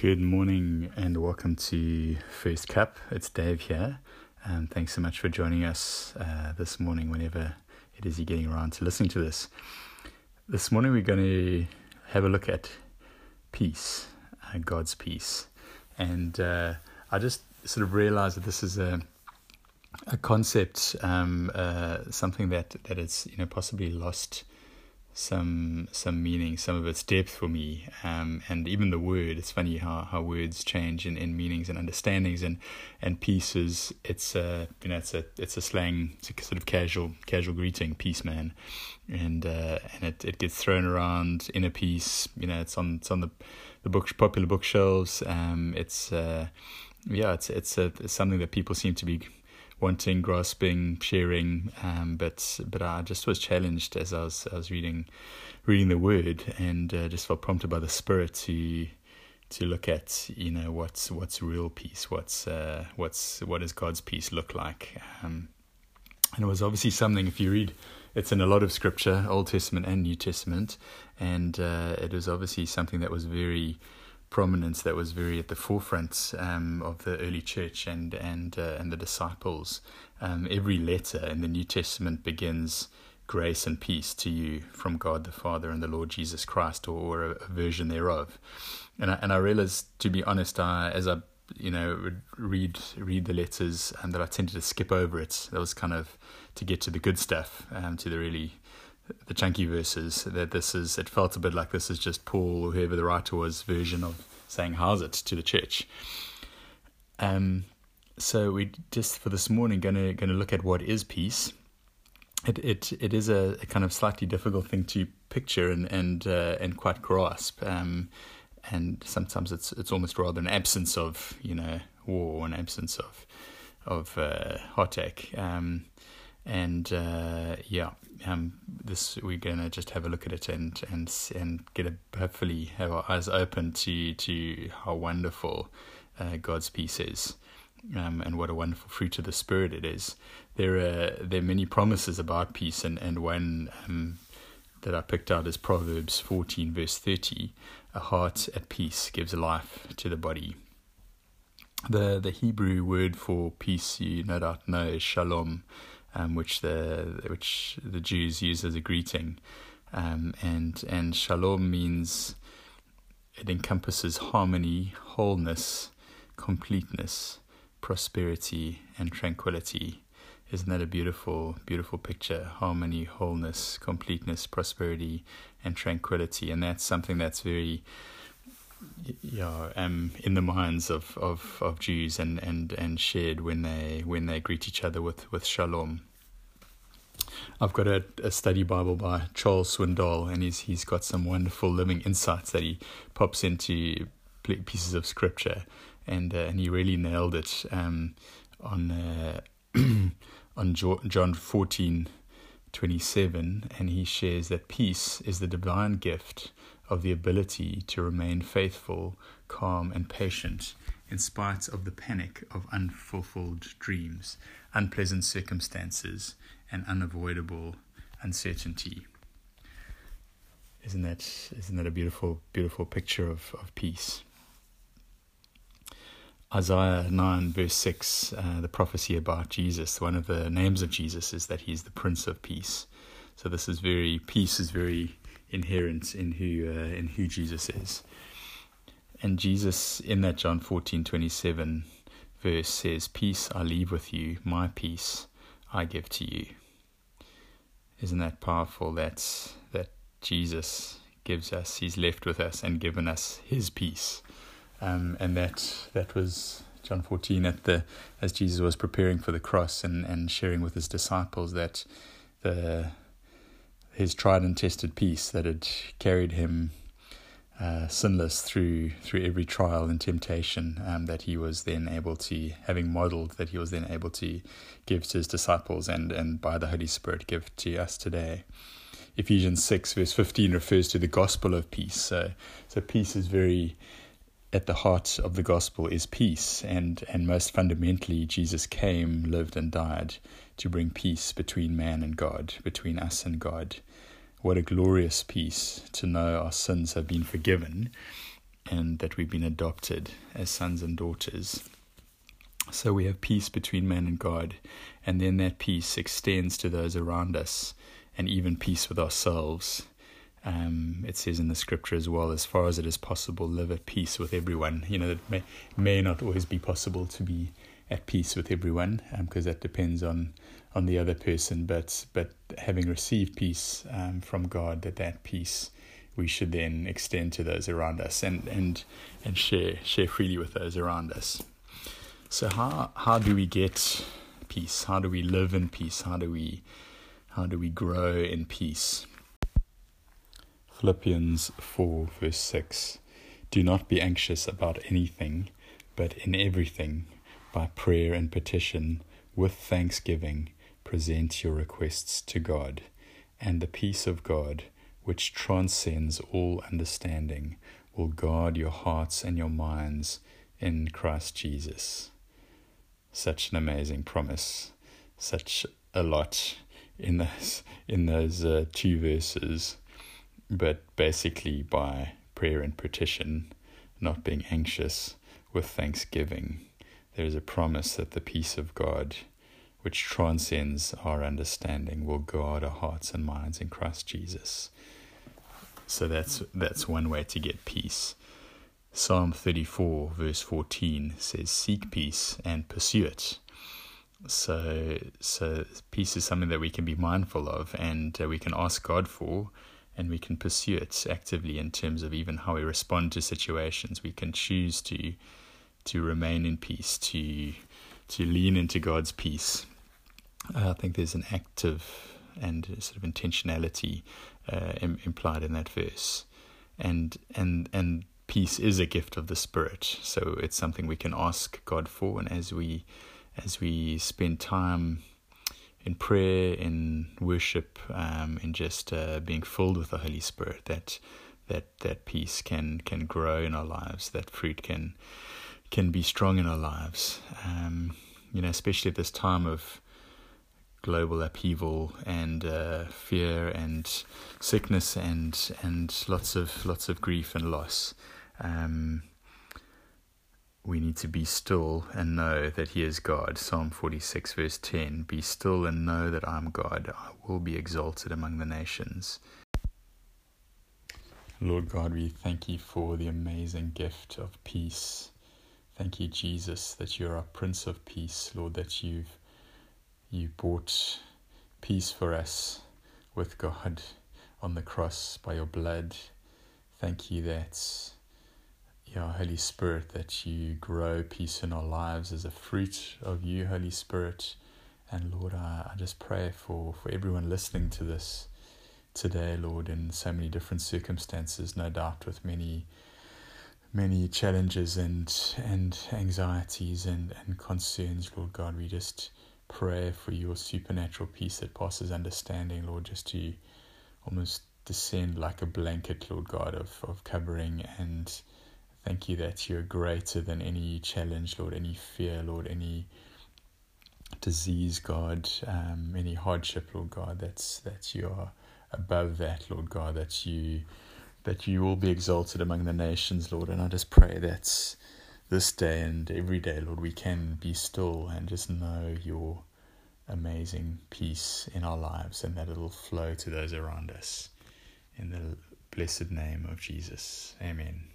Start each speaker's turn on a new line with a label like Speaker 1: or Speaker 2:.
Speaker 1: Good morning and welcome to First Cup. It's Dave here. Um, thanks so much for joining us uh, this morning, whenever it is you're getting around to listening to this. This morning, we're going to have a look at peace, uh, God's peace. And uh, I just sort of realized that this is a a concept, um, uh, something that, that is you know possibly lost some some meaning, some of its depth for me, um, and even the word. It's funny how, how words change in, in meanings and understandings, and and pieces. It's a you know it's a it's a slang, it's a sort of casual casual greeting, peace man, and uh, and it, it gets thrown around in a piece. You know, it's on it's on the the book popular bookshelves. Um, it's uh, yeah, it's it's a it's something that people seem to be wanting, grasping, sharing. Um, but but I just was challenged as I was I was reading reading the Word, and uh, just felt prompted by the Spirit to to look at you know what's what's real peace, what's uh, what's what does God's peace look like, um, and it was obviously something if you read. It's in a lot of scripture, Old Testament and New Testament, and uh, it was obviously something that was very prominence that was very at the forefront um, of the early church and and uh, and the disciples. Um, every letter in the New Testament begins grace and peace to you from God the Father and the Lord Jesus Christ, or, or a, a, version thereof. And I, and I realized, to be honest, I, as I you know read read the letters, and that I tended to skip over it. That was kind of to get to the good stuff, um, to the really the chunky verses that this is it felt a bit like this is just Paul or whoever the writer was version of saying how's it to the church. Um so we just for this morning gonna gonna look at what is peace. It it it is a, a kind of slightly difficult thing to picture and and uh, and quite grasp. Um and sometimes it's it's almost rather an absence of, you know, war, an absence of of uh, heartache. Um and uh, yeah, um, this we're gonna just have a look at it and and and get a hopefully have our eyes open to to how wonderful uh, God's peace is, um, and what a wonderful fruit of the Spirit it is. There are there are many promises about peace, and and one um, that I picked out is Proverbs fourteen verse thirty: "A heart at peace gives life to the body." The the Hebrew word for peace, you no doubt know, is shalom um, which the which the Jews use as a greeting, um, and and shalom means it encompasses harmony, wholeness, completeness, prosperity, and tranquility. Isn't that a beautiful, beautiful picture? Harmony, wholeness, completeness, prosperity, and tranquility. And that's something that's very yeah, um, in the minds of, of, of Jews and, and, and shared when they when they greet each other with, with shalom. I've got a, a study Bible by Charles Swindoll, and he's he's got some wonderful living insights that he pops into pieces of scripture, and uh, and he really nailed it um, on uh, on John fourteen twenty seven, and he shares that peace is the divine gift of the ability to remain faithful, calm, and patient in spite of the panic of unfulfilled dreams, unpleasant circumstances, and unavoidable uncertainty. Isn't that isn't that a beautiful beautiful picture of, of peace? Isaiah 9, verse 6, uh, the prophecy about Jesus, one of the names of Jesus is that he's the Prince of Peace. So, this is very, peace is very inherent in who uh, in who Jesus is. And Jesus in that John 14:27 verse says, "Peace I leave with you, my peace I give to you." Isn't that powerful that that Jesus gives us, he's left with us and given us his peace. Um, and that that was John 14 at the as Jesus was preparing for the cross and, and sharing with his disciples that the his tried and tested peace that had carried him uh, sinless through through every trial and temptation um, that he was then able to, having modeled, that he was then able to give to his disciples and and by the Holy Spirit give to us today. Ephesians six verse fifteen refers to the gospel of peace. So so peace is very at the heart of the gospel is peace, and, and most fundamentally, Jesus came, lived, and died to bring peace between man and God, between us and God. What a glorious peace to know our sins have been forgiven and that we've been adopted as sons and daughters. So we have peace between man and God, and then that peace extends to those around us, and even peace with ourselves. Um, it says in the scripture as well, as far as it is possible, live at peace with everyone. You know, it may, may not always be possible to be at peace with everyone, because um, that depends on on the other person. But but having received peace um, from God, that that peace we should then extend to those around us and and and share share freely with those around us. So how how do we get peace? How do we live in peace? How do we how do we grow in peace? Philippians 4, verse 6 Do not be anxious about anything, but in everything, by prayer and petition, with thanksgiving, present your requests to God, and the peace of God, which transcends all understanding, will guard your hearts and your minds in Christ Jesus. Such an amazing promise, such a lot in those in those uh, two verses but basically by prayer and petition, not being anxious, with thanksgiving. There is a promise that the peace of God, which transcends our understanding, will guard our hearts and minds in Christ Jesus. So that's that's one way to get peace. Psalm 34 verse 14 says seek peace and pursue it. So so peace is something that we can be mindful of and uh, we can ask God for and we can pursue it actively in terms of even how we respond to situations. We can choose to to remain in peace, to to lean into God's peace. I think there's an active and sort of intentionality uh, Im- implied in that verse, and and and peace is a gift of the Spirit. So it's something we can ask God for, and as we as we spend time in prayer, in worship, um, in just uh, being filled with the Holy Spirit, that that that peace can can grow in our lives, that fruit can can be strong in our lives. Um, you know, especially at this time of global upheaval and uh, fear and sickness and and lots of lots of grief and loss. Um, we need to be still and know that He is God. Psalm 46, verse 10 Be still and know that I am God. I will be exalted among the nations. Lord God, we thank you for the amazing gift of peace. Thank you, Jesus, that you're our Prince of Peace, Lord, that you've you bought peace for us with God on the cross by your blood. Thank you that yeah, Holy Spirit, that you grow peace in our lives as a fruit of you, Holy Spirit. And Lord, I, I just pray for, for everyone listening to this today, Lord, in so many different circumstances, no doubt with many many challenges and and anxieties and, and concerns, Lord God. We just pray for your supernatural peace that passes understanding, Lord, just to almost descend like a blanket, Lord God, of, of covering and Thank you that you're greater than any challenge, Lord, any fear, Lord, any disease, God, um, any hardship, Lord God. That's that you are above that, Lord God. That you that you will be exalted among the nations, Lord. And I just pray that this day and every day, Lord, we can be still and just know your amazing peace in our lives and that it'll flow to those around us. In the blessed name of Jesus. Amen.